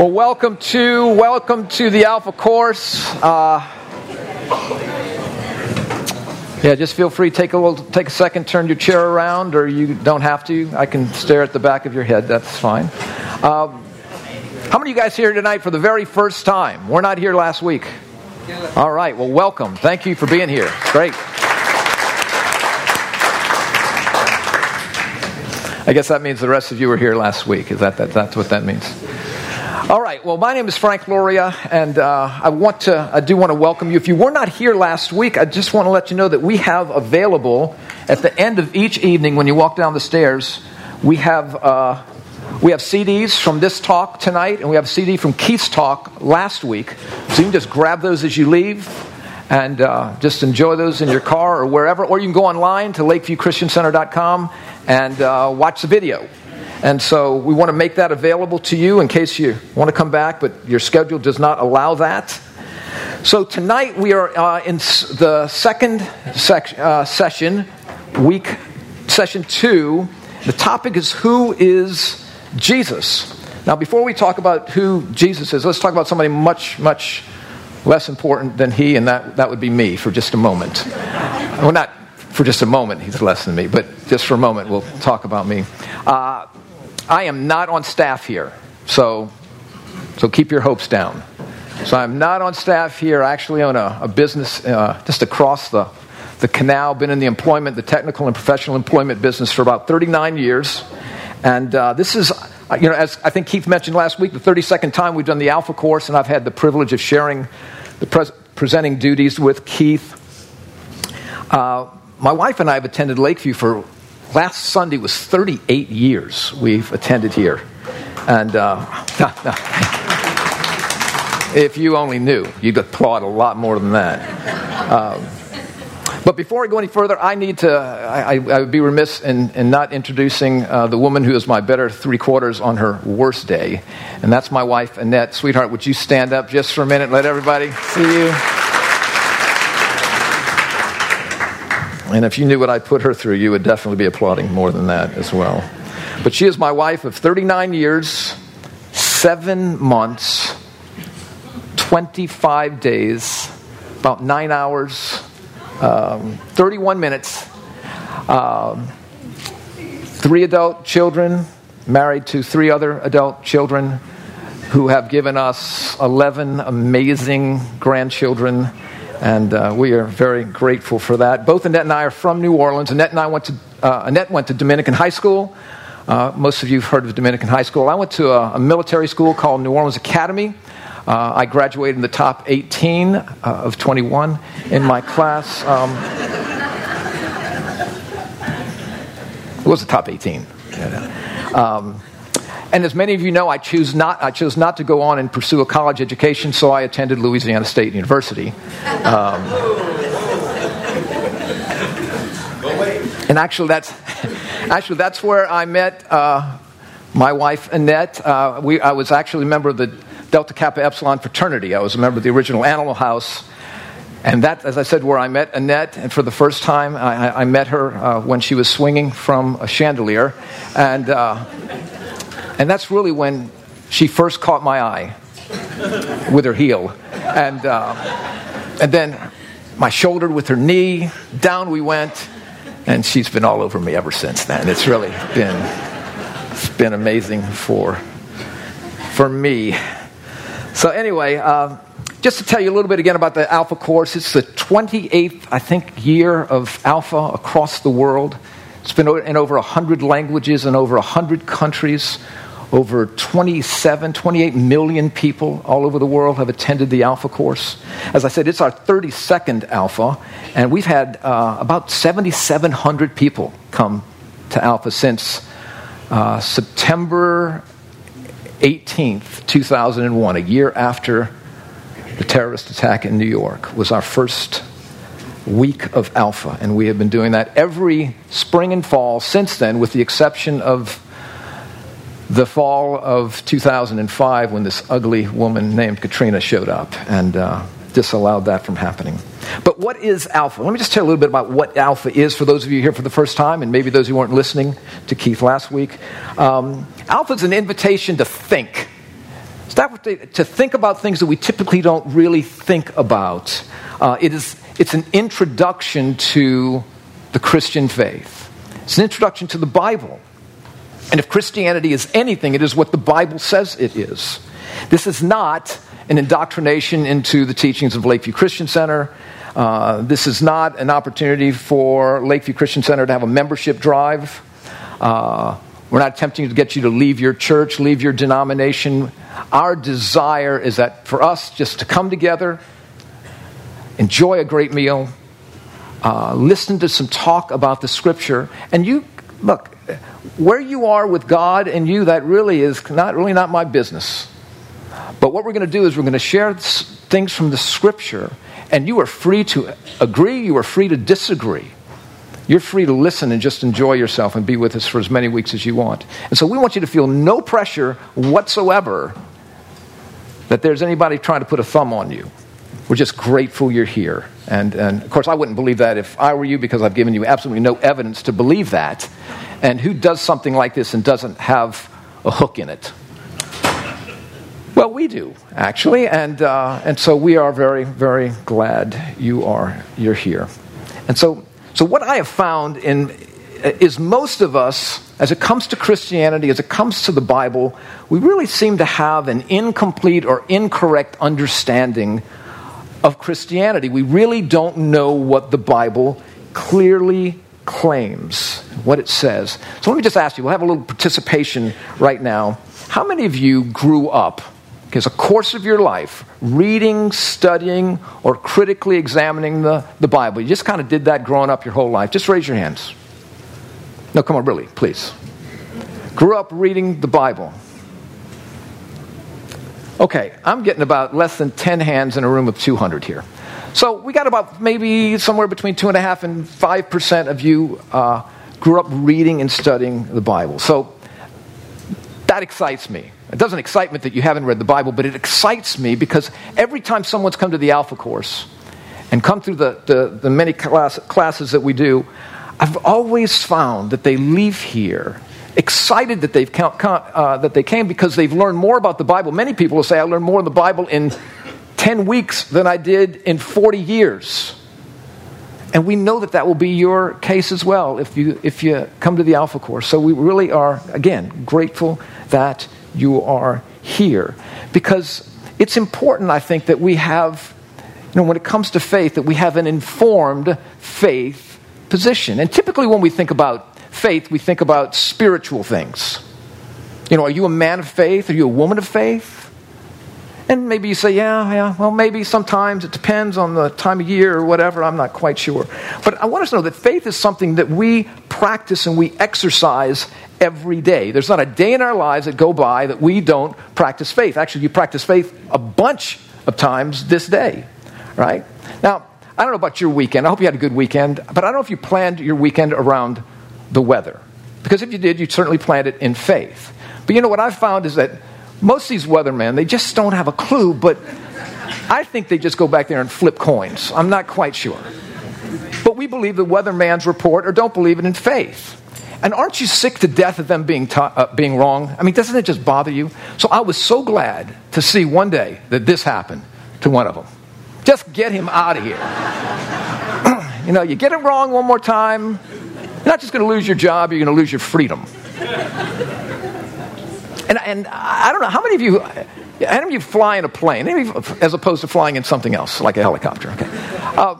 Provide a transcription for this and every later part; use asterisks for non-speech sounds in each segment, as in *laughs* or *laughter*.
Well, welcome to welcome to the Alpha course. Uh, yeah, just feel free take a little, take a second, turn your chair around, or you don't have to. I can stare at the back of your head. That's fine. Um, how many of you guys here tonight for the very first time? We're not here last week. All right. Well, welcome. Thank you for being here. Great. I guess that means the rest of you were here last week. Is that, that that's what that means? All right. Well, my name is Frank Loria, and uh, I want to, I do want to welcome you. If you were not here last week, I just want to let you know that we have available at the end of each evening when you walk down the stairs, we have uh, we have CDs from this talk tonight, and we have a CD from Keith's talk last week. So you can just grab those as you leave and uh, just enjoy those in your car or wherever. Or you can go online to lakeviewchristiancenter.com and uh, watch the video. And so we want to make that available to you in case you want to come back, but your schedule does not allow that. So tonight we are uh, in the second sec- uh, session, week session two. The topic is Who is Jesus? Now, before we talk about who Jesus is, let's talk about somebody much, much less important than he, and that, that would be me for just a moment. well, not for just a moment, he's less than me, but just for a moment, we'll talk about me. Uh, I am not on staff here, so, so keep your hopes down. So I'm not on staff here. I actually own a, a business uh, just across the, the canal. Been in the employment, the technical and professional employment business for about 39 years. And uh, this is, uh, you know, as I think Keith mentioned last week, the 32nd time we've done the Alpha course, and I've had the privilege of sharing the pres- presenting duties with Keith. Uh, my wife and I have attended Lakeview for last Sunday was 38 years we've attended here. And uh, *laughs* if you only knew, you'd applaud a lot more than that. Um, but before I go any further, I need to, I, I would be remiss in, in not introducing uh, the woman who is my better three quarters on her worst day. And that's my wife, Annette. Sweetheart, would you stand up just for a minute? Let everybody see you. And if you knew what I put her through, you would definitely be applauding more than that as well. But she is my wife of 39 years, seven months, 25 days, about nine hours, um, 31 minutes, um, three adult children, married to three other adult children who have given us 11 amazing grandchildren and uh, we are very grateful for that. Both Annette and I are from New Orleans. Annette and I went to, uh, Annette went to Dominican High School. Uh, most of you have heard of Dominican High School. I went to a, a military school called New Orleans Academy. Uh, I graduated in the top 18 uh, of 21 in my class. Um, it was the top 18. Um, and as many of you know, I, choose not, I chose not to go on and pursue a college education, so I attended Louisiana State University. Um, and actually, that's, *laughs* actually, that's where I met uh, my wife, Annette. Uh, we, I was actually a member of the Delta Kappa Epsilon fraternity. I was a member of the original Animal House. And that, as I said, where I met Annette, and for the first time, I, I met her uh, when she was swinging from a chandelier. And uh, and that's really when she first caught my eye with her heel. And, uh, and then my shoulder with her knee, down we went, and she's been all over me ever since then. It's really been, it's been amazing for, for me. So, anyway, uh, just to tell you a little bit again about the Alpha course, it's the 28th, I think, year of Alpha across the world. It's been in over 100 languages and over 100 countries. Over 27, 28 million people all over the world have attended the Alpha course. As I said, it's our 32nd Alpha, and we've had uh, about 7,700 people come to Alpha since uh, September 18th, 2001, a year after the terrorist attack in New York, was our first week of Alpha. And we have been doing that every spring and fall since then, with the exception of the fall of 2005 when this ugly woman named Katrina showed up and uh, disallowed that from happening. But what is Alpha? Let me just tell you a little bit about what Alpha is for those of you here for the first time, and maybe those who weren't listening to Keith last week. Um, Alpha is an invitation to think. To, to think about things that we typically don't really think about. Uh, it is, it's an introduction to the Christian faith, it's an introduction to the Bible. And if Christianity is anything, it is what the Bible says it is. This is not an indoctrination into the teachings of Lakeview Christian Center. Uh, this is not an opportunity for Lakeview Christian Center to have a membership drive. Uh, we're not attempting to get you to leave your church, leave your denomination. Our desire is that for us just to come together, enjoy a great meal, uh, listen to some talk about the scripture, and you look where you are with God and you. That really is not really not my business. But what we're going to do is we're going to share things from the scripture, and you are free to agree. You are free to disagree. You're free to listen and just enjoy yourself and be with us for as many weeks as you want. And so we want you to feel no pressure whatsoever that there's anybody trying to put a thumb on you. We're just grateful you're here. And, and of course, I wouldn't believe that if I were you because I've given you absolutely no evidence to believe that. And who does something like this and doesn't have a hook in it? Well, we do actually, and uh, and so we are very very glad you are you're here. And so so, what I have found in, is most of us, as it comes to Christianity, as it comes to the Bible, we really seem to have an incomplete or incorrect understanding of Christianity. We really don't know what the Bible clearly claims, what it says. So, let me just ask you we'll have a little participation right now. How many of you grew up? as a course of your life, reading, studying, or critically examining the, the Bible. You just kind of did that growing up your whole life. Just raise your hands. No, come on, really, please. Grew up reading the Bible. Okay, I'm getting about less than 10 hands in a room of 200 here. So we got about maybe somewhere between 2.5 and 5% of you uh, grew up reading and studying the Bible. So that excites me. It doesn't excite me that you haven't read the Bible, but it excites me because every time someone's come to the Alpha course and come through the, the, the many class, classes that we do, I've always found that they leave here excited that, they've uh, that they came because they've learned more about the Bible. Many people will say, I learned more in the Bible in 10 weeks than I did in 40 years. And we know that that will be your case as well if you, if you come to the Alpha course. So we really are, again, grateful that you are here. Because it's important, I think, that we have, you know, when it comes to faith, that we have an informed faith position. And typically, when we think about faith, we think about spiritual things. You know, are you a man of faith? Are you a woman of faith? And maybe you say, yeah, yeah, well, maybe sometimes it depends on the time of year or whatever. I'm not quite sure. But I want us to know that faith is something that we practice and we exercise every day. There's not a day in our lives that go by that we don't practice faith. Actually, you practice faith a bunch of times this day, right? Now, I don't know about your weekend. I hope you had a good weekend, but I don't know if you planned your weekend around the weather. Because if you did, you certainly planned it in faith. But you know what I've found is that most of these weathermen, they just don't have a clue, but I think they just go back there and flip coins. I'm not quite sure. But we believe the weatherman's report or don't believe it in faith. And aren't you sick to death of them being, ta- uh, being wrong? I mean, doesn't it just bother you? So I was so glad to see one day that this happened to one of them. Just get him out of here. *clears throat* you know, you get it wrong one more time, you're not just going to lose your job, you're going to lose your freedom. And, and I don't know, how many of you, how many of you fly in a plane, as opposed to flying in something else, like a helicopter? Okay. Uh,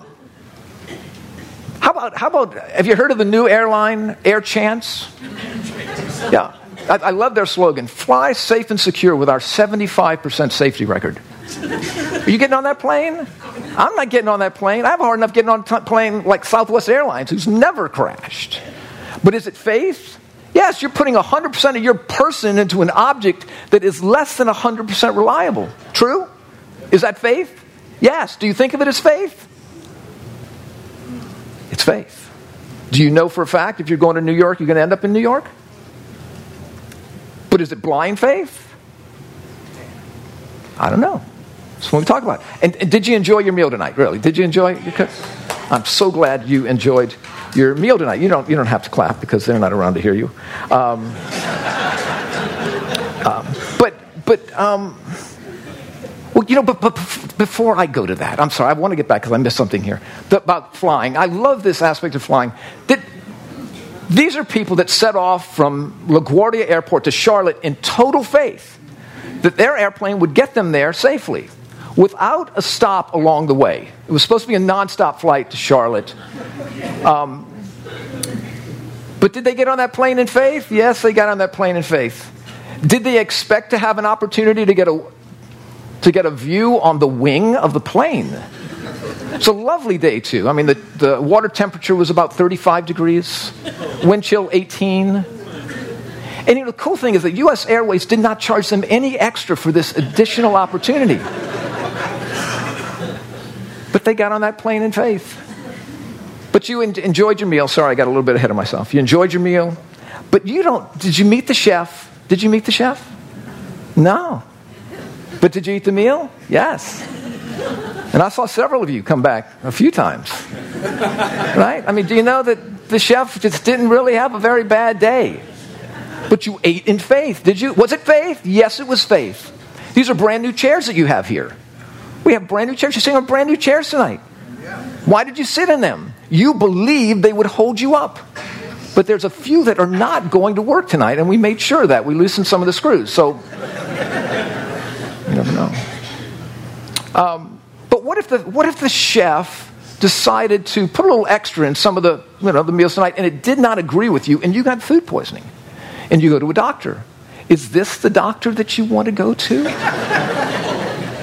how about, how about, have you heard of the new airline, Air Chance? Yeah. I, I love their slogan fly safe and secure with our 75% safety record. Are you getting on that plane? I'm not getting on that plane. I have a hard enough getting on a plane like Southwest Airlines, who's never crashed. But is it faith? Yes, you're putting 100% of your person into an object that is less than 100% reliable. True? Is that faith? Yes. Do you think of it as faith? It's faith. Do you know for a fact if you're going to New York, you're going to end up in New York? But is it blind faith? I don't know. That's what we talk about. And, and, did you enjoy your meal tonight? Really? Did you enjoy your cook? I'm so glad you enjoyed your meal tonight. You don't, you don't have to clap because they're not around to hear you. Um, um, but but um, you know, but, but before I go to that, I'm sorry, I want to get back because I missed something here about flying. I love this aspect of flying. That these are people that set off from LaGuardia Airport to Charlotte in total faith that their airplane would get them there safely without a stop along the way. It was supposed to be a nonstop flight to Charlotte. Um, but did they get on that plane in faith? Yes, they got on that plane in faith. Did they expect to have an opportunity to get a, to get a view on the wing of the plane? It's a lovely day, too. I mean, the, the water temperature was about 35 degrees, wind chill 18. And you know, the cool thing is that U.S. Airways did not charge them any extra for this additional opportunity. But they got on that plane in faith. But you enjoyed your meal. Sorry, I got a little bit ahead of myself. You enjoyed your meal. But you don't, did you meet the chef? Did you meet the chef? No. But did you eat the meal? Yes. And I saw several of you come back a few times. Right? I mean, do you know that the chef just didn't really have a very bad day? But you ate in faith, did you? Was it faith? Yes, it was faith. These are brand new chairs that you have here. We have brand new chairs. You're sitting on brand new chairs tonight. Why did you sit in them? You believed they would hold you up. But there's a few that are not going to work tonight, and we made sure that. We loosened some of the screws. So, you never know. Um, but what if, the, what if the chef decided to put a little extra in some of the, you know, the meals tonight, and it did not agree with you, and you got food poisoning? And you go to a doctor. Is this the doctor that you want to go to?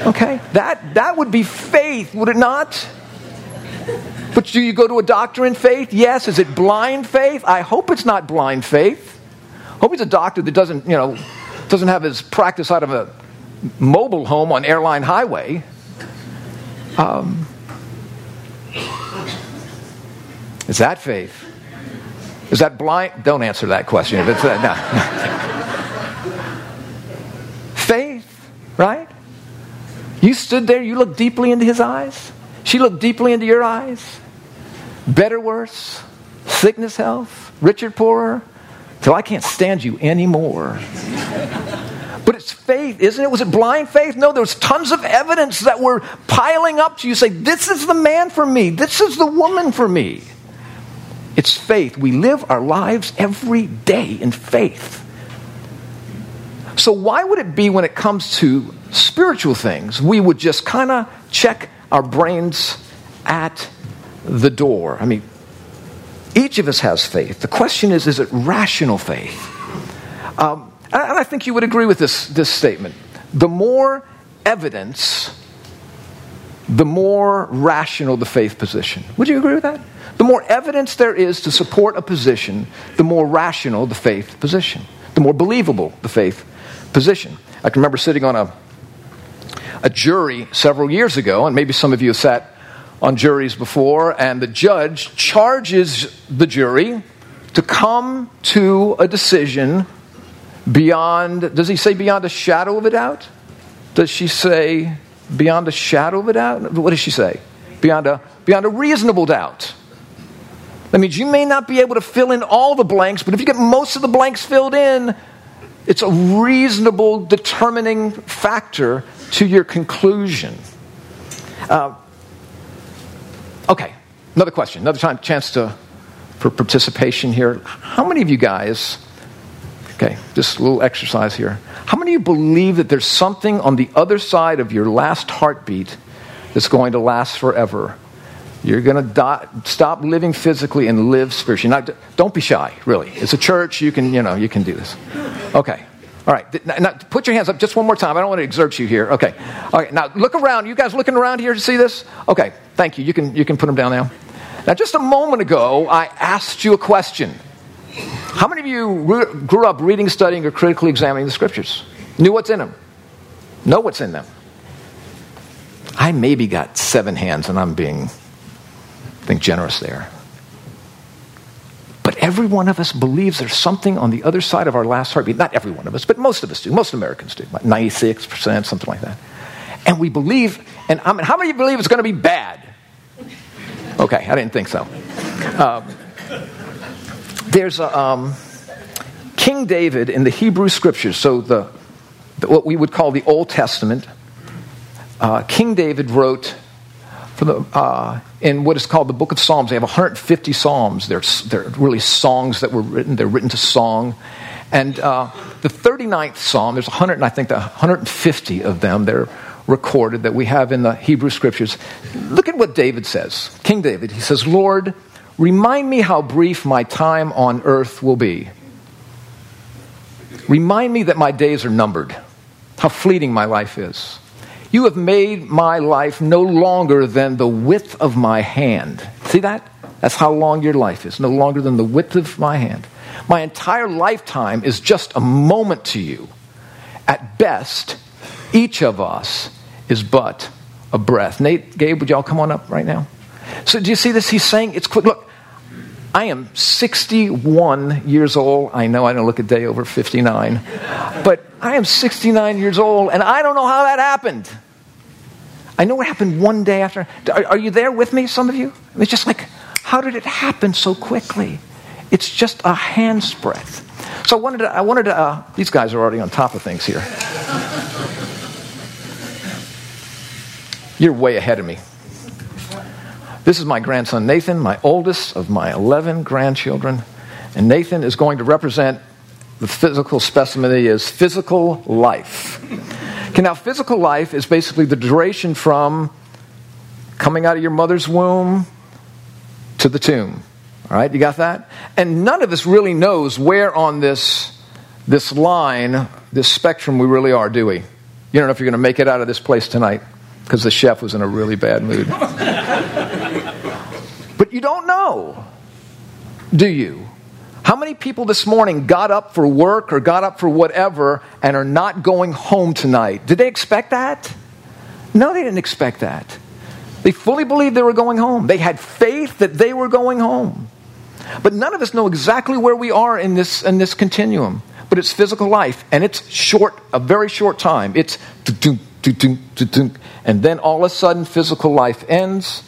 Okay? That, that would be faith, would it not? But do you go to a doctor in faith? Yes. Is it blind faith? I hope it's not blind faith. Hope he's a doctor that doesn't, you know, doesn't have his practice out of a mobile home on Airline Highway. Um, is that faith? Is that blind? Don't answer that question. If it's, uh, no. *laughs* faith, right? You stood there, you looked deeply into his eyes. She looked deeply into your eyes. Better, worse, sickness, health, richer, poorer, till I can't stand you anymore. But it's faith, isn't it? Was it blind faith? No, there was tons of evidence that were piling up to you. Say, this is the man for me. This is the woman for me. It's faith. We live our lives every day in faith. So, why would it be when it comes to spiritual things, we would just kind of check our brains at the door? I mean, each of us has faith. The question is, is it rational faith? Um, and I think you would agree with this, this statement. The more evidence, the more rational the faith position. Would you agree with that? The more evidence there is to support a position, the more rational the faith position, the more believable the faith position. I can remember sitting on a, a jury several years ago, and maybe some of you have sat on juries before, and the judge charges the jury to come to a decision beyond, does he say beyond a shadow of a doubt? Does she say beyond a shadow of a doubt? What does she say? Beyond a, beyond a reasonable doubt. That means you may not be able to fill in all the blanks, but if you get most of the blanks filled in, it's a reasonable determining factor to your conclusion. Uh, okay, another question, another time, chance to, for participation here. How many of you guys, okay, just a little exercise here. How many of you believe that there's something on the other side of your last heartbeat that's going to last forever? You're going to stop living physically and live spiritually. Not, don't be shy, really. It's a church. You can, you know, you can do this. Okay. All right. Now, put your hands up just one more time. I don't want to exert you here. Okay. All right. Now, look around. You guys looking around here to see this? Okay. Thank you. You can, you can put them down now. Now, just a moment ago, I asked you a question. How many of you grew up reading, studying, or critically examining the scriptures? Knew what's in them? Know what's in them? I maybe got seven hands, and I'm being think generous there. But every one of us believes there's something on the other side of our last heartbeat. Not every one of us, but most of us do. Most Americans do. Like 96%, something like that. And we believe, and I mean, how many believe it's going to be bad? Okay, I didn't think so. Um, there's a um, King David in the Hebrew Scriptures, so the, the, what we would call the Old Testament. uh, King David wrote for the, uh, in what is called the Book of Psalms. They have 150 psalms. They're, they're really songs that were written. They're written to song. And uh, the 39th psalm, there's 100, and I think 150 of them. They're recorded that we have in the Hebrew scriptures. Look at what David says. King David, he says, Lord, remind me how brief my time on earth will be. Remind me that my days are numbered, how fleeting my life is. You have made my life no longer than the width of my hand. See that? That's how long your life is, no longer than the width of my hand. My entire lifetime is just a moment to you. At best, each of us is but a breath. Nate, Gabe, would y'all come on up right now? So, do you see this? He's saying it's quick. Look, I am 61 years old. I know I don't look a day over 59, but I am 69 years old, and I don't know how that happened. I know it happened one day after. Are, are you there with me, some of you? It's just like, how did it happen so quickly? It's just a hand's breadth. So I wanted to, I wanted to uh, these guys are already on top of things here. You're way ahead of me. This is my grandson Nathan, my oldest of my 11 grandchildren. And Nathan is going to represent the physical specimen that is physical life. Okay, now, physical life is basically the duration from coming out of your mother's womb to the tomb. All right, you got that? And none of us really knows where on this, this line, this spectrum we really are, do we? You don't know if you're going to make it out of this place tonight because the chef was in a really bad mood. *laughs* but you don't know, do you? How many people this morning got up for work or got up for whatever and are not going home tonight? Did they expect that? No, they didn't expect that. They fully believed they were going home. They had faith that they were going home. But none of us know exactly where we are in this, in this continuum. But it's physical life, and it's short, a very short time. It's and then all of a sudden physical life ends.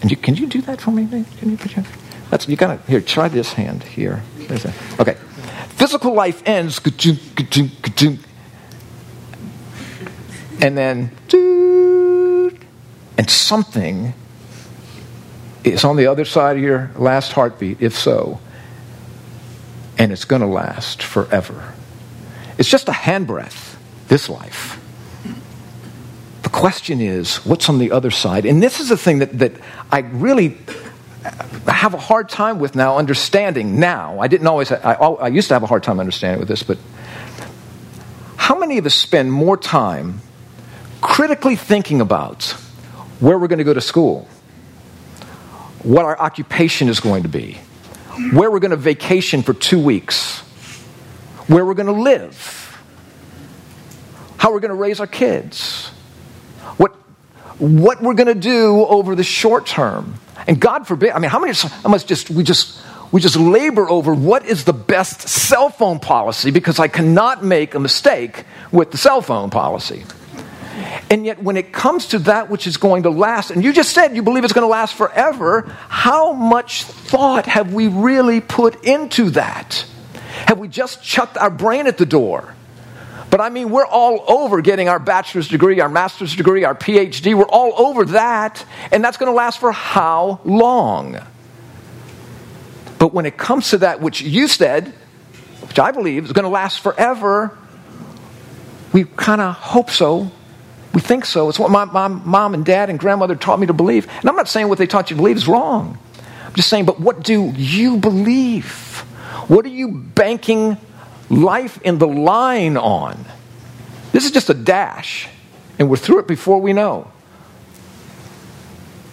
And you, can you do that for me? Can you put your, that's you gotta here. Try this hand here. Okay, physical life ends, and then and something is on the other side of your last heartbeat. If so, and it's going to last forever. It's just a handbreadth. This life. The question is, what's on the other side? And this is the thing that, that I really have a hard time with now understanding now. I didn't always, I, I used to have a hard time understanding with this, but how many of us spend more time critically thinking about where we're going to go to school, what our occupation is going to be, where we're going to vacation for two weeks, where we're going to live, how we're going to raise our kids, what, what we're going to do over the short term and God forbid, I mean, how many of us just, we just, we just labor over what is the best cell phone policy because I cannot make a mistake with the cell phone policy. And yet, when it comes to that which is going to last, and you just said you believe it's going to last forever, how much thought have we really put into that? Have we just chucked our brain at the door? But I mean, we're all over getting our bachelor's degree, our master's degree, our PhD. We're all over that. And that's going to last for how long? But when it comes to that which you said, which I believe is going to last forever, we kind of hope so. We think so. It's what my mom, mom and dad and grandmother taught me to believe. And I'm not saying what they taught you to believe is wrong. I'm just saying, but what do you believe? What are you banking life in the line on. This is just a dash, and we're through it before we know.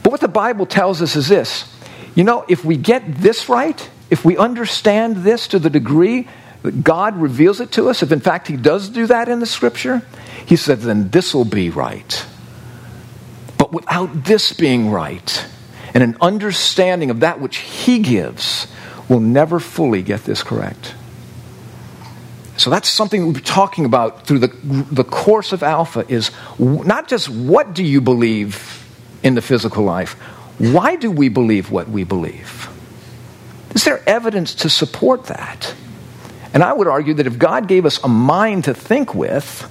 But what the Bible tells us is this you know, if we get this right, if we understand this to the degree that God reveals it to us, if in fact He does do that in the Scripture, He says, then this will be right. But without this being right, and an understanding of that which He gives, we'll never fully get this correct. So that's something we'll be talking about through the, the course of Alpha is not just what do you believe in the physical life, why do we believe what we believe? Is there evidence to support that? And I would argue that if God gave us a mind to think with,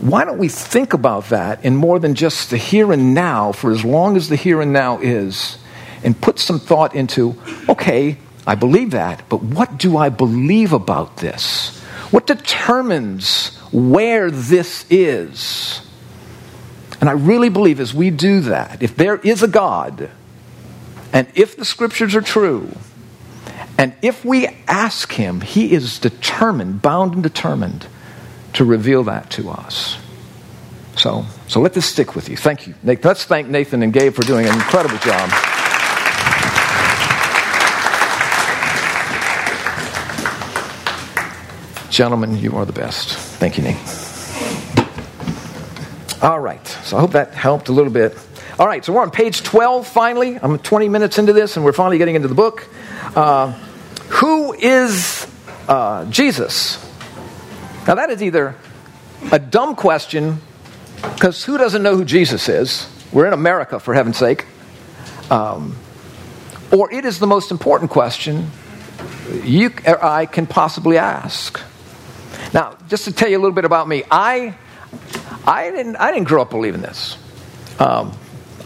why don't we think about that in more than just the here and now for as long as the here and now is and put some thought into okay, I believe that, but what do I believe about this? What determines where this is? And I really believe as we do that, if there is a God, and if the scriptures are true, and if we ask Him, He is determined, bound and determined to reveal that to us. So, so let this stick with you. Thank you. Let's thank Nathan and Gabe for doing an incredible job. Gentlemen, you are the best. Thank you, Nate. All right. So I hope that helped a little bit. All right. So we're on page 12 finally. I'm 20 minutes into this, and we're finally getting into the book. Uh, who is uh, Jesus? Now, that is either a dumb question, because who doesn't know who Jesus is? We're in America, for heaven's sake. Um, or it is the most important question you or I can possibly ask. Now, just to tell you a little bit about me, I, I, didn't, I didn't grow up believing this. Um,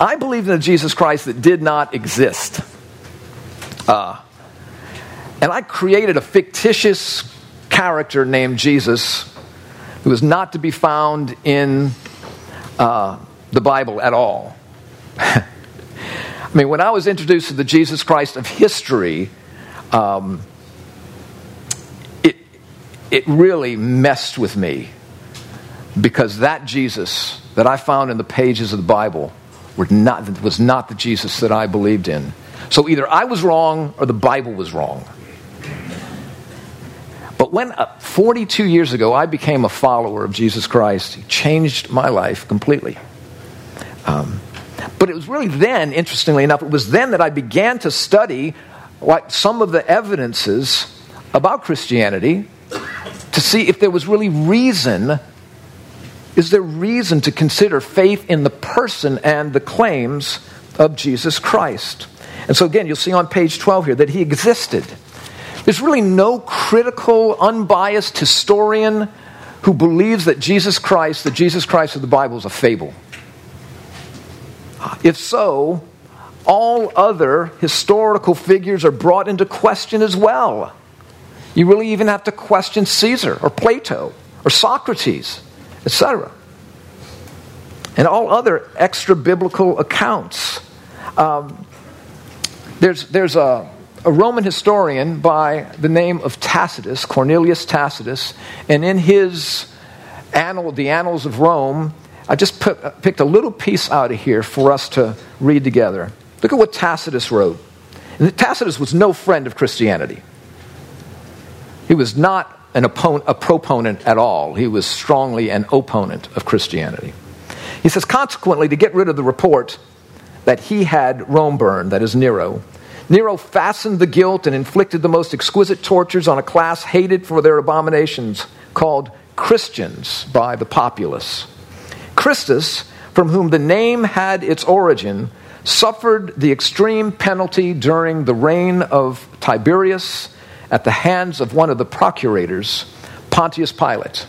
I believed in a Jesus Christ that did not exist. Uh, and I created a fictitious character named Jesus who was not to be found in uh, the Bible at all. *laughs* I mean, when I was introduced to the Jesus Christ of history, um, it really messed with me because that Jesus that I found in the pages of the Bible not, was not the Jesus that I believed in. So either I was wrong or the Bible was wrong. But when uh, 42 years ago I became a follower of Jesus Christ, he changed my life completely. Um, but it was really then, interestingly enough, it was then that I began to study what some of the evidences about Christianity to see if there was really reason. Is there reason to consider faith in the person and the claims of Jesus Christ? And so, again, you'll see on page 12 here that he existed. There's really no critical, unbiased historian who believes that Jesus Christ, the Jesus Christ of the Bible, is a fable. If so, all other historical figures are brought into question as well. You really even have to question Caesar or Plato or Socrates, etc. And all other extra biblical accounts. Um, there's there's a, a Roman historian by the name of Tacitus, Cornelius Tacitus, and in his annal, the Annals of Rome, I just put, picked a little piece out of here for us to read together. Look at what Tacitus wrote. And Tacitus was no friend of Christianity. He was not an opponent, a proponent at all. He was strongly an opponent of Christianity. He says, consequently, to get rid of the report that he had Rome burned, that is Nero, Nero fastened the guilt and inflicted the most exquisite tortures on a class hated for their abominations, called Christians by the populace. Christus, from whom the name had its origin, suffered the extreme penalty during the reign of Tiberius at the hands of one of the procurators, Pontius Pilate.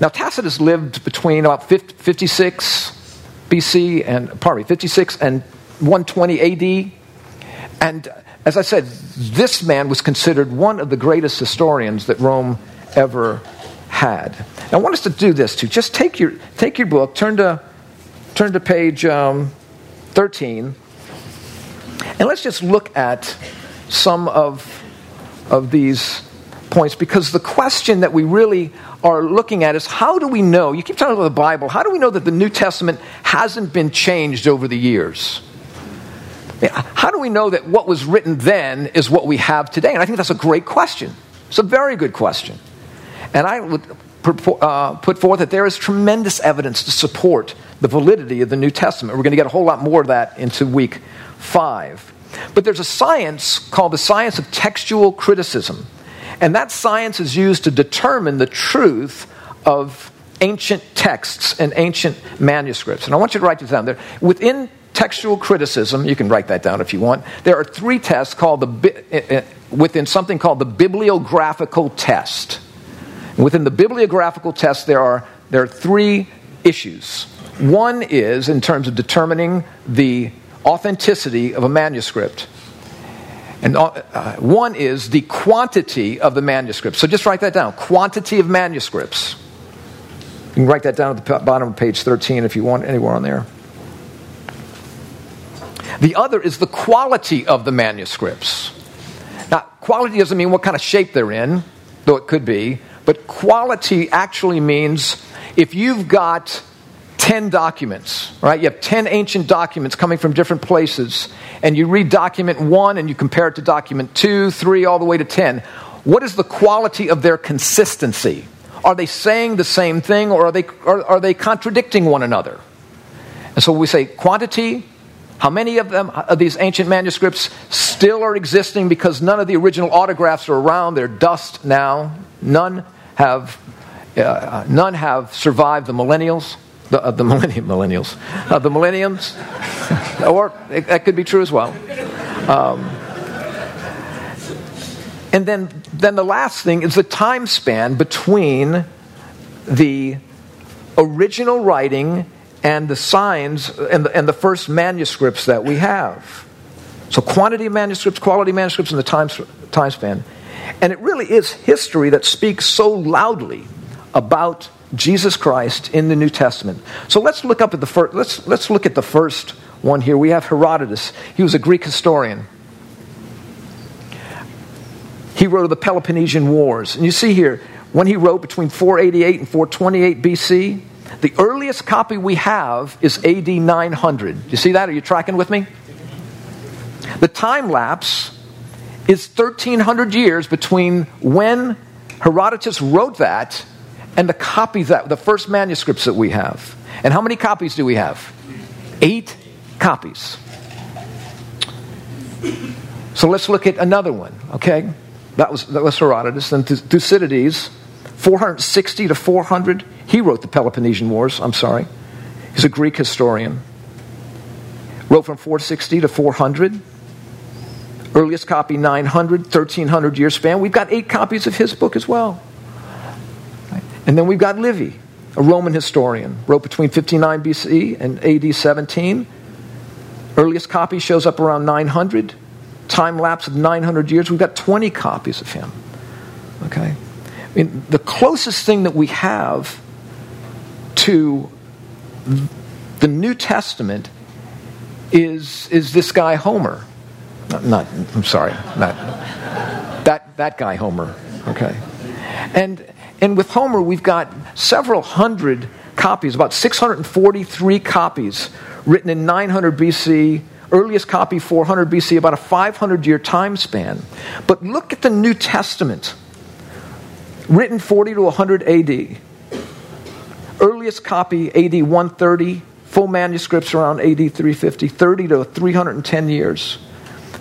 Now, Tacitus lived between about 56 BC and, pardon me, 56 and 120 AD. And as I said, this man was considered one of the greatest historians that Rome ever had. Now, I want us to do this too. Just take your, take your book, turn to, turn to page um, 13, and let's just look at some of of these points because the question that we really are looking at is how do we know? You keep talking about the Bible. How do we know that the New Testament hasn't been changed over the years? How do we know that what was written then is what we have today? And I think that's a great question. It's a very good question. And I would uh, put forth that there is tremendous evidence to support the validity of the New Testament. We're going to get a whole lot more of that into week five. But there's a science called the science of textual criticism. And that science is used to determine the truth of ancient texts and ancient manuscripts. And I want you to write this down. There, within textual criticism, you can write that down if you want, there are three tests called the, eh, eh, within something called the bibliographical test. Within the bibliographical test, there are there are three issues. One is in terms of determining the authenticity of a manuscript. And uh, uh, one is the quantity of the manuscript. So just write that down quantity of manuscripts. You can write that down at the bottom of page 13 if you want anywhere on there. The other is the quality of the manuscripts. Now, quality doesn't mean what kind of shape they're in, though it could be, but quality actually means if you've got 10 documents, right? You have 10 ancient documents coming from different places, and you read document 1 and you compare it to document 2, 3, all the way to 10. What is the quality of their consistency? Are they saying the same thing or are they, are, are they contradicting one another? And so we say quantity, how many of them, of these ancient manuscripts, still are existing because none of the original autographs are around? They're dust now. None have, uh, none have survived the millennials, the, uh, the *laughs* millennium, millennials, uh, the millenniums, or it, that could be true as well. Um, and then, then the last thing is the time span between the original writing and the signs and the, and the first manuscripts that we have. So, quantity of manuscripts, quality of manuscripts, and the time, time span. And it really is history that speaks so loudly about Jesus Christ in the New Testament. So let's look up at the first, let's, let's look at the first one here. We have Herodotus. He was a Greek historian. He wrote of the Peloponnesian Wars. And you see here, when he wrote between 488 and 428 BC, the earliest copy we have is AD 900. You see that? Are you tracking with me? The time lapse is 1300 years between when Herodotus wrote that and the copies that the first manuscripts that we have. And how many copies do we have? 8 copies. So let's look at another one, okay? That was, that was Herodotus. Then Thucydides, 460 to 400. He wrote the Peloponnesian Wars, I'm sorry. He's a Greek historian. Wrote from 460 to 400. Earliest copy 900, 1300 year span. We've got eight copies of his book as well. And then we've got Livy, a Roman historian, wrote between 59 BC and AD 17. Earliest copy shows up around 900. Time lapse of 900 years. We've got 20 copies of him. Okay? I mean, the closest thing that we have to the New Testament is, is this guy Homer. Not, not, I'm sorry, not that, that guy Homer. Okay. And, and with Homer, we've got several hundred copies, about 643 copies written in 900 BC, earliest copy 400 BC, about a 500 year time span. But look at the New Testament written 40 to 100 AD. Earliest copy AD 130, full manuscripts around AD 350, 30 to 310 years.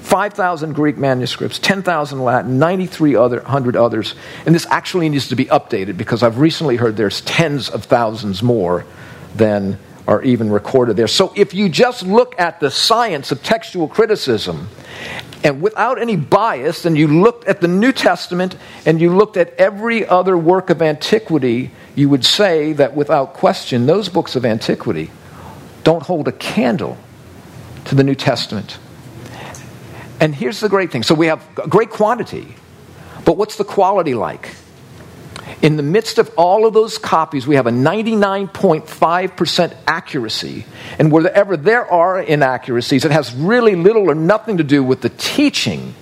5,000 Greek manuscripts, 10,000 Latin, 9,300 others. And this actually needs to be updated because I've recently heard there's tens of thousands more than are even recorded there. So if you just look at the science of textual criticism and without any bias, and you looked at the New Testament and you looked at every other work of antiquity, you would say that without question, those books of antiquity don't hold a candle to the New Testament. And here's the great thing so we have great quantity, but what's the quality like? In the midst of all of those copies, we have a 99.5% accuracy. And wherever there are inaccuracies, it has really little or nothing to do with the teaching.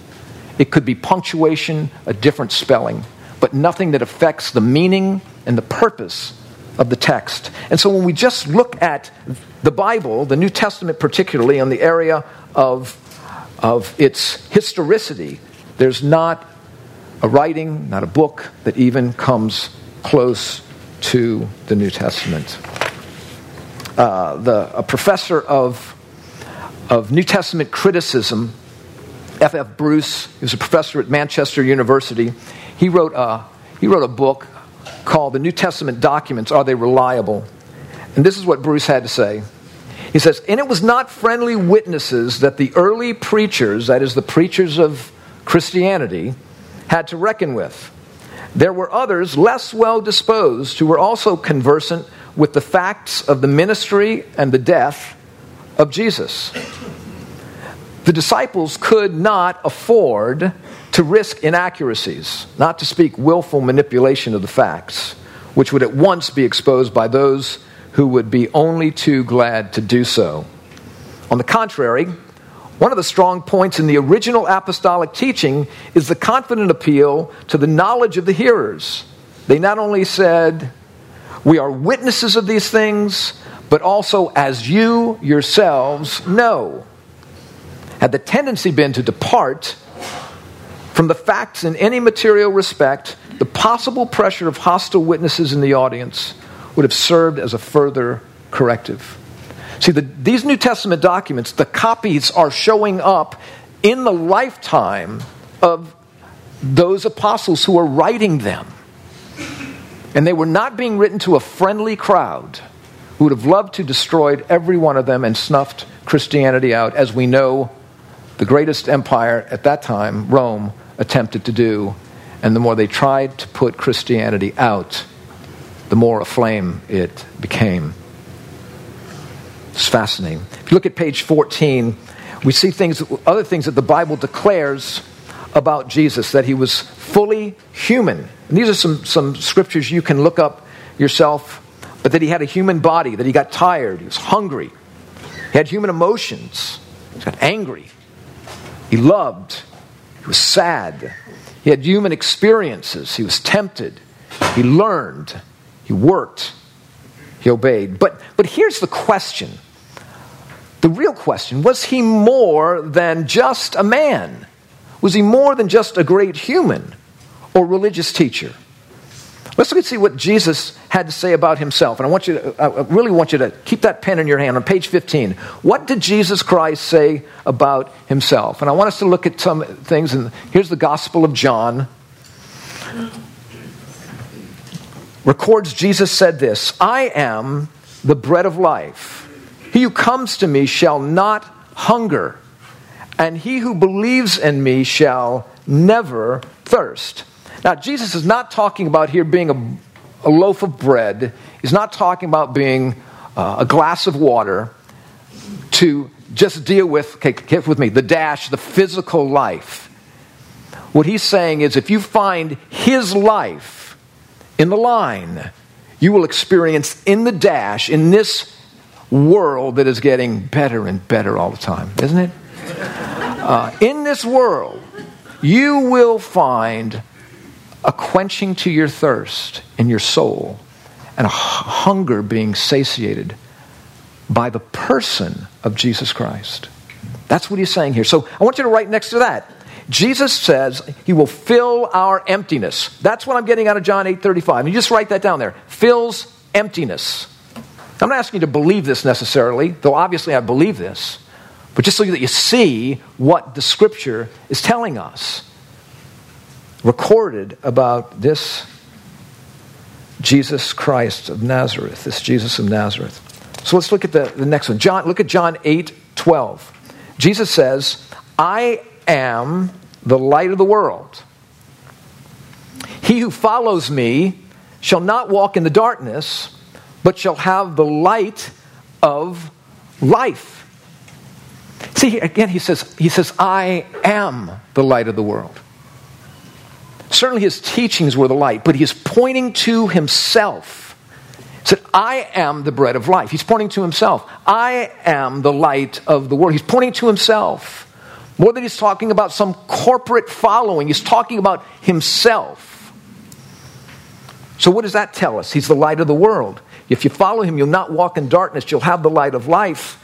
It could be punctuation, a different spelling, but nothing that affects the meaning and the purpose of the text. And so when we just look at the Bible, the New Testament particularly, on the area of, of its historicity, there's not a writing, not a book, that even comes close to the New Testament. Uh, the, a professor of, of New Testament criticism, F. F. Bruce, he was a professor at Manchester University. He wrote a, he wrote a book called The New Testament Documents Are They Reliable? And this is what Bruce had to say. He says, And it was not friendly witnesses that the early preachers, that is, the preachers of Christianity, had to reckon with. There were others less well disposed who were also conversant with the facts of the ministry and the death of Jesus. The disciples could not afford to risk inaccuracies, not to speak willful manipulation of the facts, which would at once be exposed by those who would be only too glad to do so. On the contrary, one of the strong points in the original apostolic teaching is the confident appeal to the knowledge of the hearers. They not only said, We are witnesses of these things, but also as you yourselves know. Had the tendency been to depart from the facts in any material respect, the possible pressure of hostile witnesses in the audience would have served as a further corrective. See, the, these New Testament documents, the copies are showing up in the lifetime of those apostles who are writing them. And they were not being written to a friendly crowd who would have loved to destroy every one of them and snuffed Christianity out, as we know the greatest empire at that time, Rome, attempted to do. And the more they tried to put Christianity out, the more aflame it became. It's fascinating. If you look at page 14, we see things, other things that the Bible declares about Jesus, that he was fully human. And these are some, some scriptures you can look up yourself, but that he had a human body, that he got tired, he was hungry, he had human emotions, he got angry, he loved, he was sad, he had human experiences, he was tempted, he learned, he worked, he obeyed. But, but here's the question the real question was he more than just a man? Was he more than just a great human or religious teacher? Let's look and see what Jesus had to say about himself. And I want you to, I really want you to keep that pen in your hand on page 15. What did Jesus Christ say about himself? And I want us to look at some things. And here's the Gospel of John. Records Jesus said this I am the bread of life. He who comes to me shall not hunger, and he who believes in me shall never thirst. Now, Jesus is not talking about here being a, a loaf of bread, he's not talking about being uh, a glass of water to just deal with, okay, get with me, the dash, the physical life. What he's saying is if you find his life in the line, you will experience in the dash, in this world that is getting better and better all the time, isn't it? Uh, in this world, you will find a quenching to your thirst in your soul and a hunger being satiated by the person of Jesus Christ. That's what he's saying here. So I want you to write next to that. Jesus says he will fill our emptiness. That's what I'm getting out of John 8:35. You just write that down there. Fills emptiness. I'm not asking you to believe this necessarily, though obviously I believe this, but just so that you see what the scripture is telling us recorded about this Jesus Christ of Nazareth, this Jesus of Nazareth. So let's look at the, the next one. John, look at John 8 12. Jesus says, I am the light of the world. He who follows me shall not walk in the darkness, but shall have the light of life. See, again, he says, he says, I am the light of the world. Certainly his teachings were the light, but he is pointing to himself. He said, I am the bread of life. He's pointing to himself. I am the light of the world. He's pointing to himself. More than he's talking about some corporate following, he's talking about himself. So, what does that tell us? He's the light of the world. If you follow him, you'll not walk in darkness, you'll have the light of life.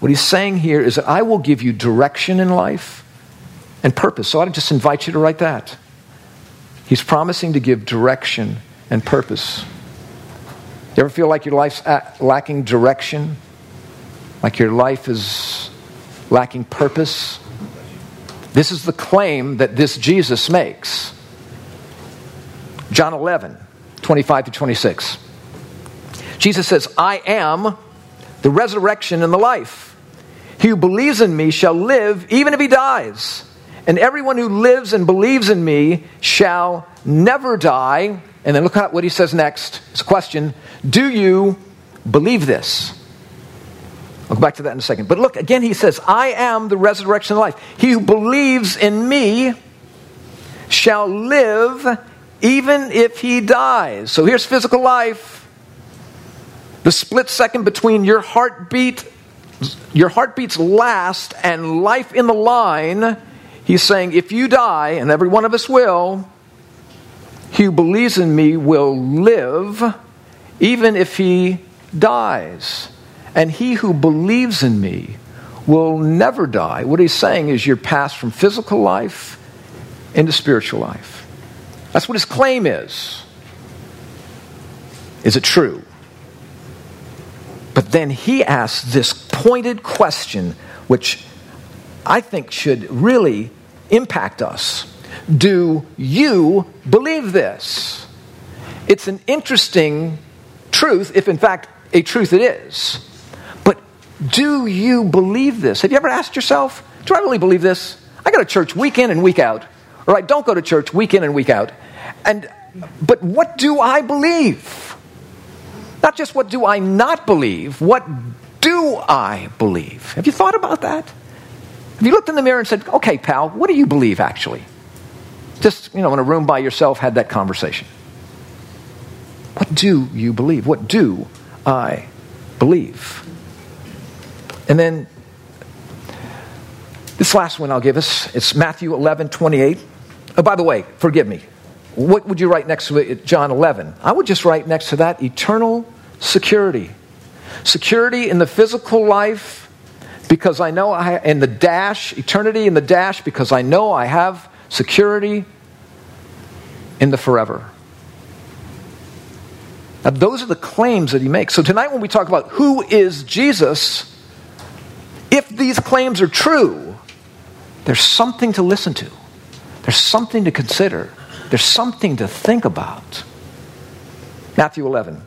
What he's saying here is that I will give you direction in life and purpose. So, I just invite you to write that. He's promising to give direction and purpose. You ever feel like your life's lacking direction? Like your life is lacking purpose? This is the claim that this Jesus makes. John 11, 25 to 26. Jesus says, I am the resurrection and the life. He who believes in me shall live even if he dies and everyone who lives and believes in me shall never die. And then look at what he says next. It's a question Do you believe this? I'll go back to that in a second. But look, again, he says, I am the resurrection of life. He who believes in me shall live even if he dies. So here's physical life. The split second between your heartbeat, your heartbeat's last and life in the line. He's saying, if you die, and every one of us will, he who believes in me will live even if he dies. And he who believes in me will never die. What he's saying is you're passed from physical life into spiritual life. That's what his claim is. Is it true? But then he asks this pointed question, which I think should really impact us. Do you believe this? It's an interesting truth, if in fact a truth it is. Do you believe this? Have you ever asked yourself, do I really believe this? I go to church week in and week out, or I don't go to church week in and week out. And but what do I believe? Not just what do I not believe, what do I believe? Have you thought about that? Have you looked in the mirror and said, okay, pal, what do you believe actually? Just, you know, in a room by yourself, had that conversation. What do you believe? What do I believe? And then this last one I'll give us, it's Matthew 11, 28. Oh, by the way, forgive me. What would you write next to it, John 11? I would just write next to that eternal security. Security in the physical life because I know I, in the dash, eternity in the dash because I know I have security in the forever. Now, those are the claims that he makes. So, tonight, when we talk about who is Jesus, if these claims are true, there's something to listen to, there's something to consider, there's something to think about. Matthew 11,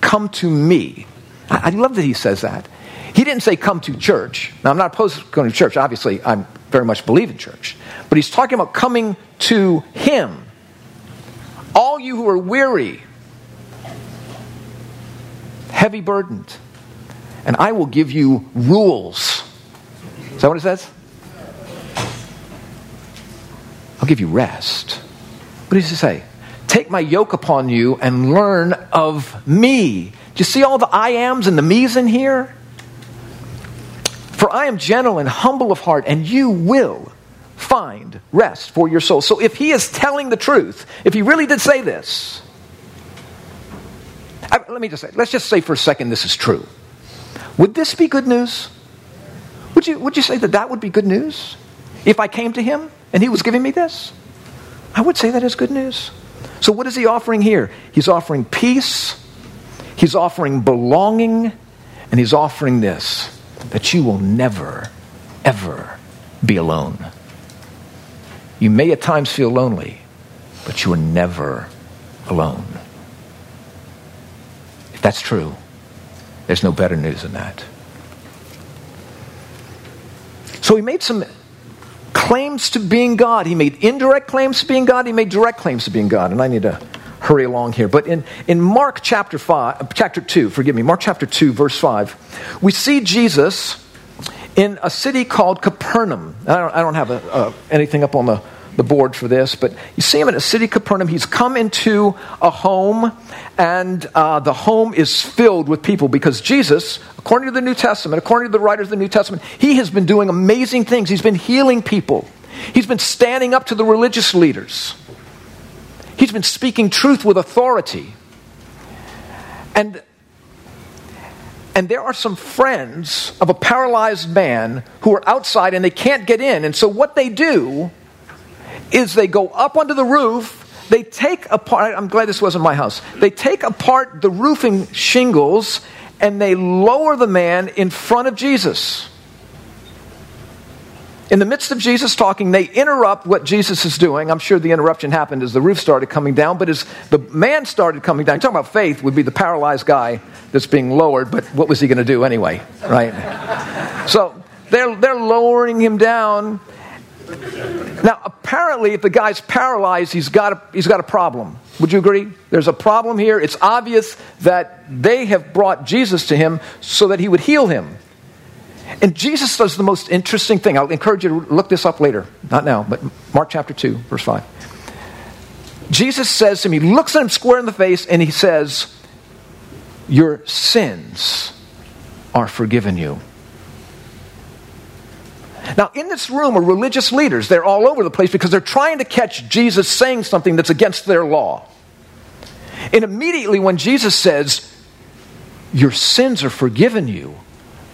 come to me. I, love that he says that. He didn't say come to church. Now, I'm not opposed to going to church. Obviously, I very much believe in church. But he's talking about coming to him. All you who are weary, heavy burdened, and I will give you rules. Is that what it says? I'll give you rest. What does he say? Take my yoke upon you and learn of me. Do you see all the I ams and the me's in here? For I am gentle and humble of heart, and you will find rest for your soul. So if he is telling the truth, if he really did say this, I, let me just say, let's just say for a second this is true. Would this be good news? Would you, would you say that that would be good news? If I came to him and he was giving me this? I would say that is good news. So, what is he offering here? He's offering peace, he's offering belonging, and he's offering this that you will never, ever be alone. You may at times feel lonely, but you are never alone. If that's true, there's no better news than that. So he made some claims to being God. He made indirect claims to being God. He made direct claims to being God. And I need to hurry along here. But in, in Mark chapter five, chapter 2, forgive me, Mark chapter 2, verse 5, we see Jesus in a city called Capernaum. I don't, I don't have a, uh, anything up on the, the board for this, but you see him in a city, Capernaum. He's come into a home, and uh, the home is filled with people because Jesus, according to the New Testament, according to the writers of the New Testament, he has been doing amazing things. He's been healing people, he's been standing up to the religious leaders, he's been speaking truth with authority. And and there are some friends of a paralyzed man who are outside and they can't get in. And so what they do is they go up onto the roof, they take apart, I'm glad this wasn't my house, they take apart the roofing shingles and they lower the man in front of Jesus. In the midst of Jesus talking, they interrupt what Jesus is doing. I'm sure the interruption happened as the roof started coming down, but as the man started coming down, talking about faith would be the paralyzed guy that's being lowered, but what was he going to do anyway, right? so they're, they're lowering him down, Now, apparently, if the guy's paralyzed, he's got, a, he's got a problem. Would you agree? There's a problem here. It's obvious that they have brought Jesus to him so that he would heal him. And Jesus does the most interesting thing. I'll encourage you to look this up later. Not now, but Mark chapter 2, verse 5. Jesus says to him, he looks at him square in the face and he says, Your sins are forgiven you. Now, in this room are religious leaders. They're all over the place because they're trying to catch Jesus saying something that's against their law. And immediately, when Jesus says, Your sins are forgiven you,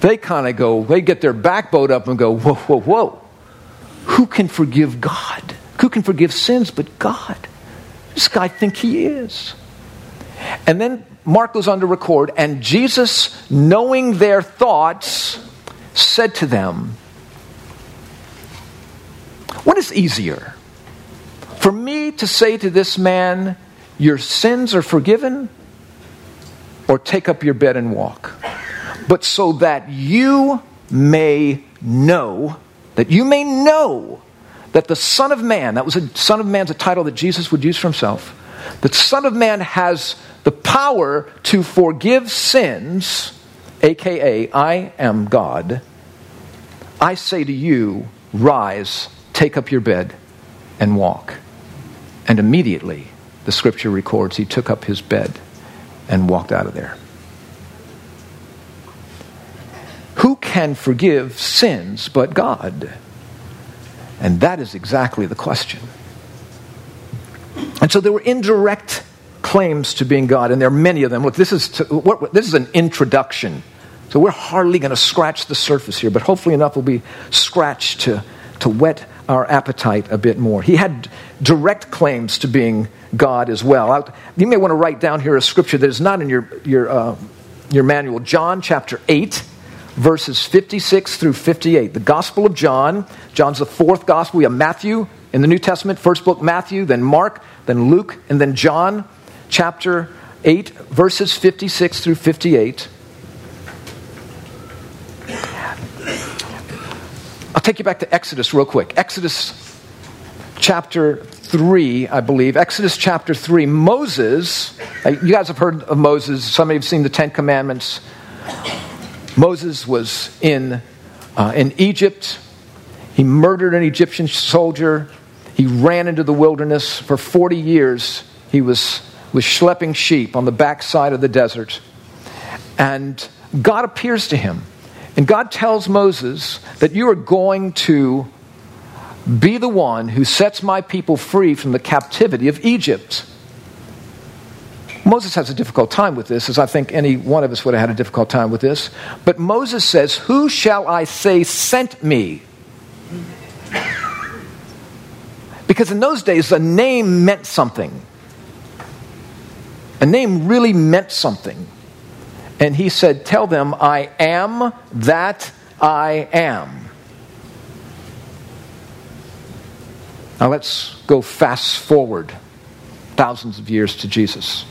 they kind of go, they get their backbone up and go, Whoa, whoa, whoa. Who can forgive God? Who can forgive sins but God? This guy think he is. And then Mark goes on to record, and Jesus, knowing their thoughts, said to them, what is easier? For me to say to this man, Your sins are forgiven, or take up your bed and walk? But so that you may know, that you may know that the Son of Man, that was a Son of Man's a title that Jesus would use for himself, the Son of Man has the power to forgive sins, aka, I am God. I say to you, rise Take up your bed and walk. And immediately, the scripture records, he took up his bed and walked out of there. Who can forgive sins but God? And that is exactly the question. And so there were indirect claims to being God, and there are many of them. Look, this is, to, what, this is an introduction. So we're hardly going to scratch the surface here, but hopefully enough will be scratched to, to whet our appetite a bit more. He had direct claims to being God as well. You may want to write down here a scripture that is not in your, your, uh, your manual John chapter 8, verses 56 through 58. The Gospel of John. John's the fourth Gospel. We have Matthew in the New Testament, first book Matthew, then Mark, then Luke, and then John chapter 8, verses 56 through 58. I'll take you back to Exodus real quick. Exodus chapter 3, I believe. Exodus chapter 3. Moses, uh, you guys have heard of Moses. Some of you have seen the Ten Commandments. Moses was in, uh, in Egypt. He murdered an Egyptian soldier. He ran into the wilderness. For 40 years, he was, was schlepping sheep on the backside of the desert. And God appears to him and God tells Moses that you are going to be the one who sets my people free from the captivity of Egypt. Moses has a difficult time with this, as I think any one of us would have had a difficult time with this. But Moses says, Who shall I say sent me? Because in those days, a name meant something. A name really meant something. And he said, Tell them, I am that I am. Now let's go fast forward thousands of years to Jesus.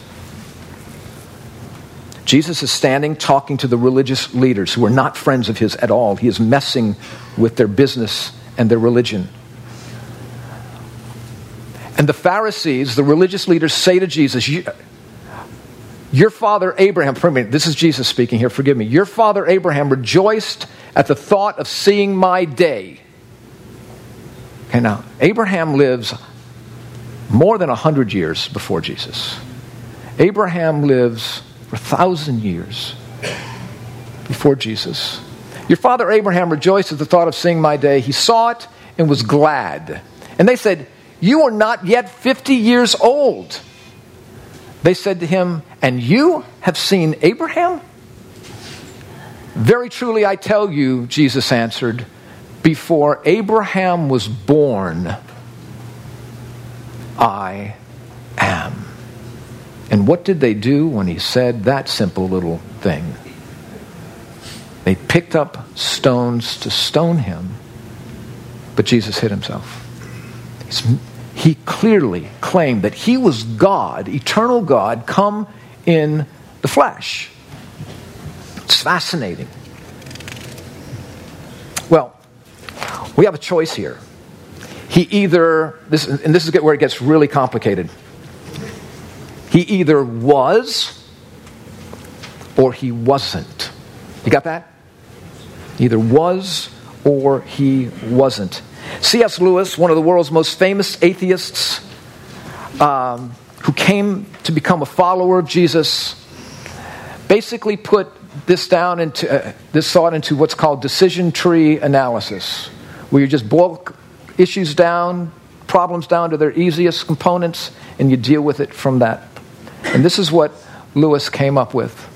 Jesus is standing talking to the religious leaders who are not friends of his at all. He is messing with their business and their religion. And the Pharisees, the religious leaders, say to Jesus, your father Abraham, me, this is Jesus speaking here, forgive me. Your father Abraham rejoiced at the thought of seeing my day. Okay, now, Abraham lives more than 100 years before Jesus. Abraham lives for a thousand years before Jesus. Your father Abraham rejoiced at the thought of seeing my day. He saw it and was glad. And they said, You are not yet 50 years old. They said to him, And you have seen Abraham? Very truly, I tell you, Jesus answered, before Abraham was born, I am. And what did they do when he said that simple little thing? They picked up stones to stone him, but Jesus hid himself. He clearly claimed that he was God, eternal God, come in the flesh. It's fascinating. Well, we have a choice here. he either, this, and this is where it gets really complicated. He either was or he wasn't. You got that? Either was or he wasn't. C.S. Lewis, one of the world's most famous atheists, um, who came to become a follower of Jesus, basically put this down into uh, this thought into what's called decision tree analysis, where you just boil issues down, problems down to their easiest components, and you deal with it from that. And this is what Lewis came up with.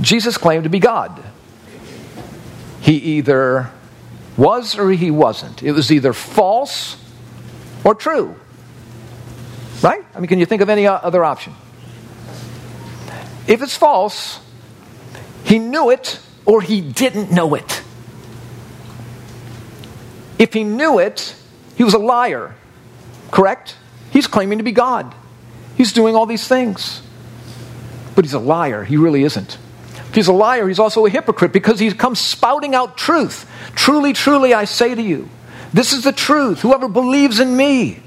Jesus claimed to be God. He either was or he wasn't. It was either false or true. Right? I mean, can you think of any other option? If it's false, he knew it or he didn't know it. If he knew it, he was a liar. Correct? He's claiming to be God. He's doing all these things. But he's a liar. He really isn't. If he's a liar, he's also a hypocrite because he comes spouting out truth. Truly, truly, I say to you, this is the truth. Whoever believes in me.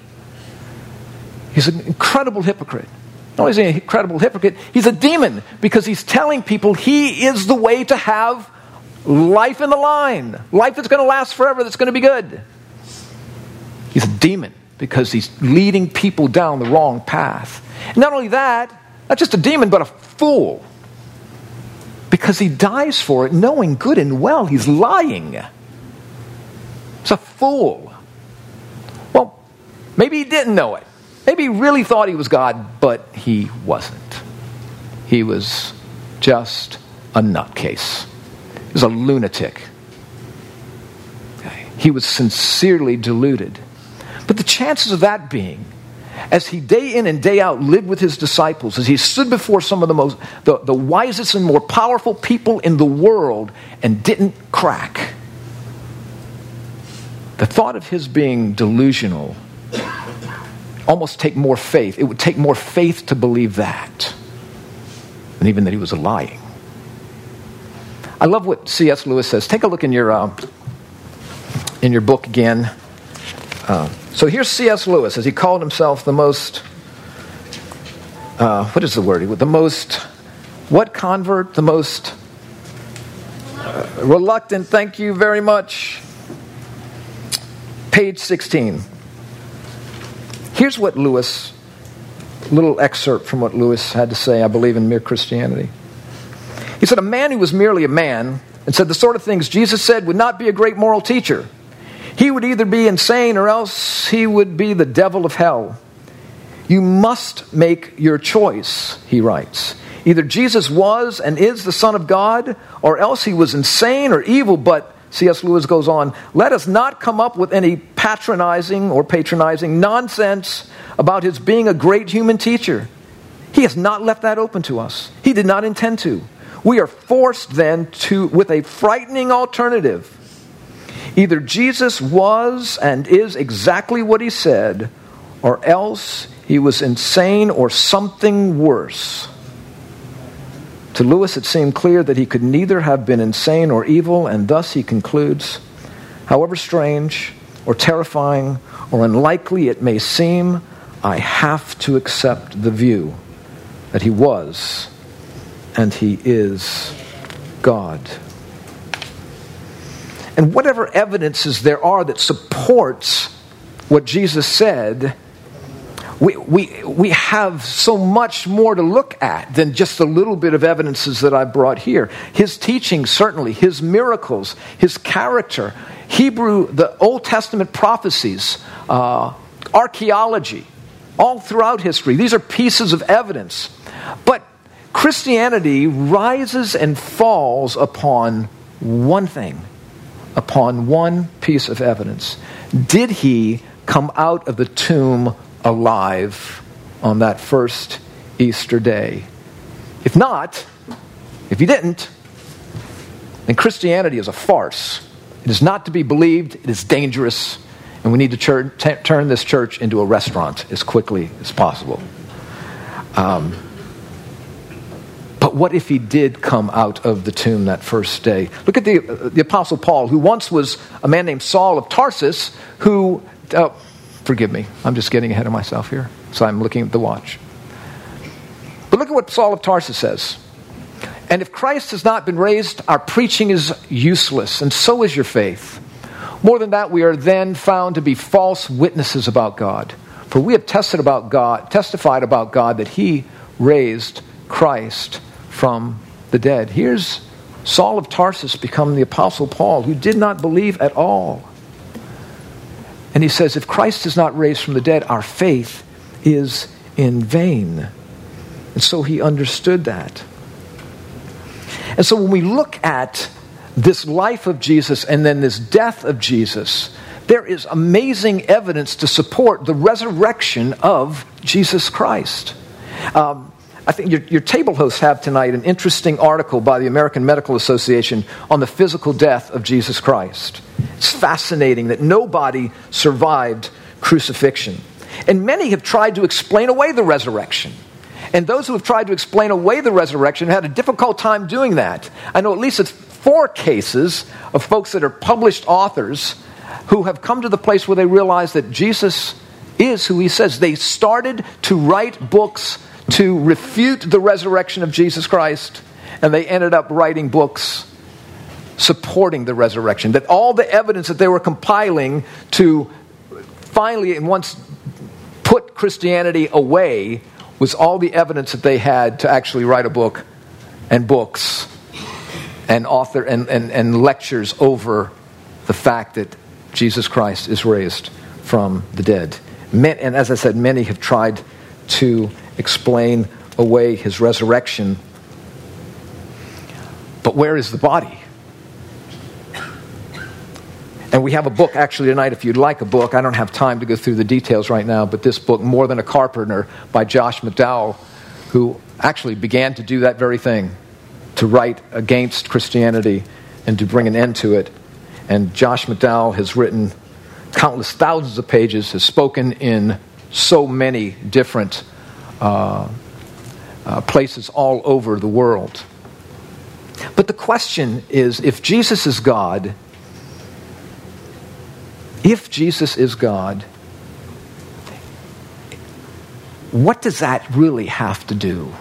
He's an incredible hypocrite. Not only is he an incredible hypocrite, he's a demon because he's telling people he is the way to have life in the line, life that's going to last forever, that's going to be good. He's a demon because he's leading people down the wrong path. Not only that, not just a demon, but a fool. Because he dies for it, knowing good and well he's lying. It's a fool. Well, maybe he didn't know it. Maybe he really thought he was God, but he wasn't. He was just a nutcase. He was a lunatic. He was sincerely deluded. But the chances of that being, as he day in and day out lived with his disciples, as he stood before some of the most the, the wisest and more powerful people in the world and didn't crack. The thought of his being delusional almost take more faith. It would take more faith to believe that than even that he was lying. I love what C.S. Lewis says. Take a look in your, uh, in your book again. Uh, so here's C.S. Lewis, as he called himself the most, uh, what is the word? The most, what convert? The most uh, reluctant, thank you very much. Page 16. Here's what Lewis, little excerpt from what Lewis had to say, I believe, in Mere Christianity. He said, A man who was merely a man and said the sort of things Jesus said would not be a great moral teacher. He would either be insane or else he would be the devil of hell. You must make your choice, he writes. Either Jesus was and is the Son of God, or else he was insane or evil, but C.S. Lewis goes on, let us not come up with any patronizing or patronizing nonsense about his being a great human teacher. He has not left that open to us. He did not intend to. We are forced then to, with a frightening alternative. Either Jesus was and is exactly what he said, or else he was insane or something worse. To Lewis, it seemed clear that he could neither have been insane or evil, and thus he concludes however strange or terrifying or unlikely it may seem, I have to accept the view that he was and he is God. And whatever evidences there are that supports what Jesus said, we, we, we have so much more to look at than just the little bit of evidences that I brought here. His teaching, certainly, his miracles, his character, Hebrew, the Old Testament prophecies, uh, archaeology, all throughout history. These are pieces of evidence. But Christianity rises and falls upon one thing, upon one piece of evidence. Did he come out of the tomb alive on that first Easter day? If not, if he didn't, then Christianity is a farce. It is not to be believed, it is dangerous, and we need to tur- t- turn this church into a restaurant as quickly as possible. Um, But what if he did come out of the tomb that first day? Look at the, uh, the Apostle Paul, who once was a man named Saul of Tarsus, who, uh, forgive me, I'm just getting ahead of myself here, so I'm looking at the watch. But look at what Saul of Tarsus says. And if Christ has not been raised, our preaching is useless, and so is your faith. More than that, we are then found to be false witnesses about God. For we have tested about God, testified about God that he raised Christ from the dead. Here's Saul of Tarsus become the apostle Paul, who did not believe at all. And he says, if Christ is not raised from the dead, our faith is in vain. And so he understood that. And so when we look at this life of Jesus and then this death of Jesus, there is amazing evidence to support the resurrection of Jesus Christ. Um, I think your, your, table hosts have tonight an interesting article by the American Medical Association on the physical death of Jesus Christ. It's fascinating that nobody survived crucifixion. And many have tried to explain away the resurrection. And those who have tried to explain away the resurrection had a difficult time doing that. I know at least it's four cases of folks that are published authors who have come to the place where they realize that Jesus is who he says. They started to write books to refute the resurrection of Jesus Christ, and they ended up writing books supporting the resurrection. That all the evidence that they were compiling to finally and once put Christianity away was all the evidence that they had to actually write a book and books and author and, and, and lectures over the fact that Jesus Christ is raised from the dead. And as I said, many have tried to explain away his resurrection. But where is the body? And we have a book actually tonight, if you'd like a book. I don't have time to go through the details right now, but this book, More Than a Carpenter, by Josh McDowell, who actually began to do that very thing to write against Christianity and to bring an end to it. And Josh McDowell has written countless thousands of pages, has spoken in so many different Uh, uh, places all over the world. But the question is if Jesus is God, if Jesus is God, what does that really have to do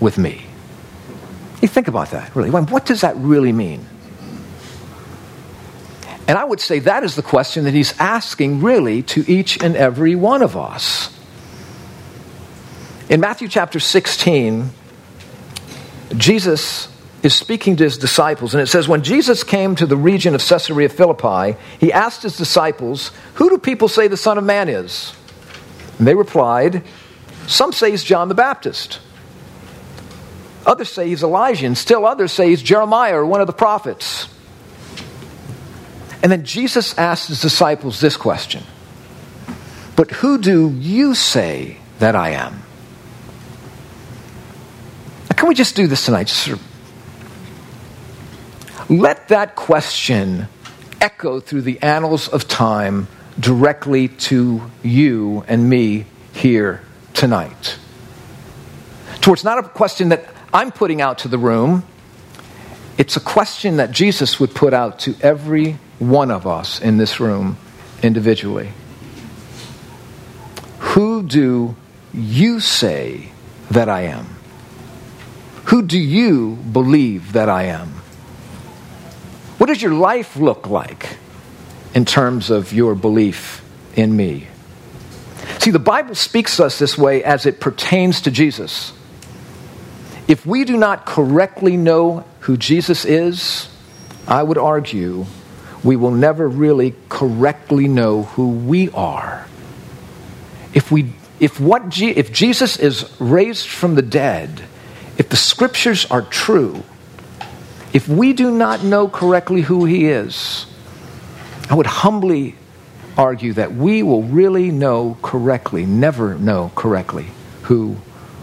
with me? You think about that, really. What does that really mean? And I would say that is the question that he's asking, really, to each and every one of us. In Matthew chapter 16, Jesus is speaking to his disciples, and it says, When Jesus came to the region of Caesarea Philippi, he asked his disciples, Who do people say the Son of Man is? And they replied, Some say he's John the Baptist. Others say he's Elijah, and still others say he's Jeremiah or one of the prophets. And then Jesus asked his disciples this question But who do you say that I am? Can we just do this tonight? Just sort of let that question echo through the annals of time directly to you and me here tonight. Towards not a question that I'm putting out to the room, it's a question that Jesus would put out to every one of us in this room individually. Who do you say that I am? Who do you believe that I am? What does your life look like in terms of your belief in me? See, the Bible speaks to us this way as it pertains to Jesus. If we do not correctly know who Jesus is, I would argue we will never really correctly know who we are. If, we, if, what if Jesus is raised from the dead, if the scriptures are true, if we do not know correctly who he is, I would humbly argue that we will really know correctly, never know correctly who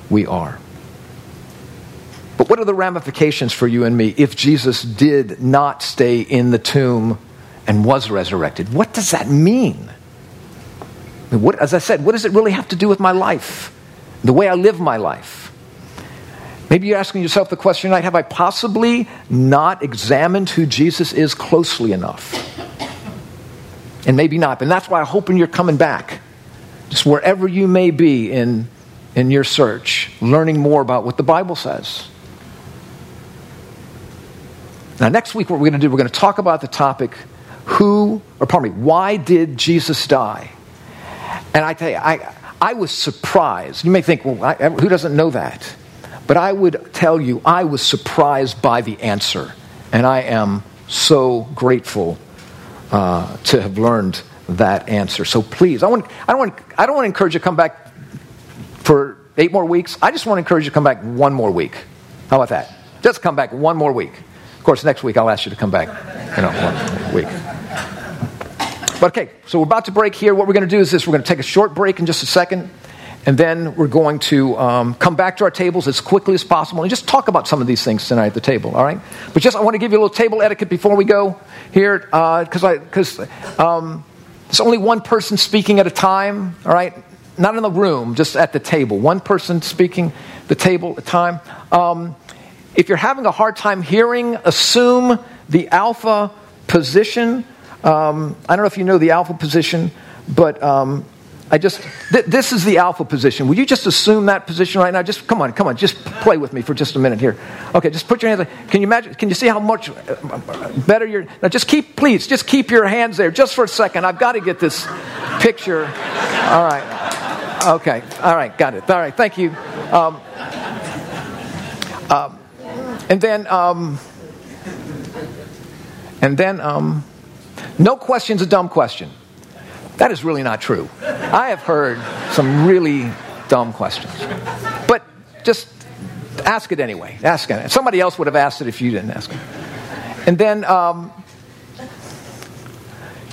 we are. But what are the ramifications for you and me if Jesus did not stay in the tomb and was resurrected? What does that mean? What, as I said, what does it really have to do with my life, the way I live my life? Maybe you're asking yourself the question tonight have I possibly not examined who Jesus is closely enough? And maybe not. And that's why I'm hoping you're coming back. Just wherever you may be in, in your search, learning more about what the Bible says. Now, next week, what we're going to do, we're going to talk about the topic who, or pardon me, why did Jesus die? And I tell you, I, I was surprised. You may think, well, I, who doesn't know that? But I would tell you, I was surprised by the answer. And I am so grateful uh, to have learned that answer. So please, I, want, I, don't want, I don't want to encourage you to come back for eight more weeks. I just want to encourage you to come back one more week. How about that? Just come back one more week. Of course, next week I'll ask you to come back, you know, one week. But okay, so we're about to break here. What we're going to do is this we're going to take a short break in just a second, and then we're going to um, come back to our tables as quickly as possible and just talk about some of these things tonight at the table, all right? But just I want to give you a little table etiquette before we go here, because uh, because um, there's only one person speaking at a time, all right? Not in the room, just at the table. One person speaking the table at a time. Um, if you're having a hard time hearing, assume the alpha position um, I don't know if you know the alpha position, but um, I just, th- this is the alpha position. Would you just assume that position right now? Just come on, come on, just play with me for just a minute here. Okay, just put your hands. Can you imagine, can you see how much uh, better you're, now just keep, please, just keep your hands there just for a second. I've got to get this picture. All right. Okay, all right, got it. All right, thank you. Um, um, and then, um, and then, um, no question's a dumb question. That is really not true. I have heard some really dumb questions. But just ask it anyway. Ask it. Somebody else would have asked it if you didn't ask it. And then um,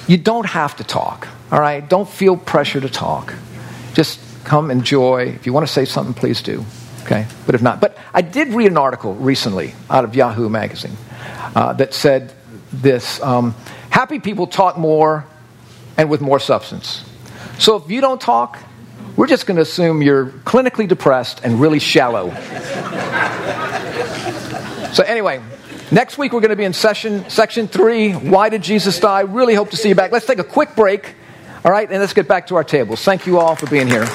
you don't have to talk, all right? Don't feel pressure to talk. Just come enjoy. If you want to say something, please do. Okay? But if not, but I did read an article recently out of Yahoo Magazine uh, that said this. Um, Happy people talk more and with more substance. So if you don't talk, we're just going to assume you're clinically depressed and really shallow. so, anyway, next week we're going to be in session, section three Why Did Jesus Die? Really hope to see you back. Let's take a quick break, all right, and let's get back to our tables. Thank you all for being here.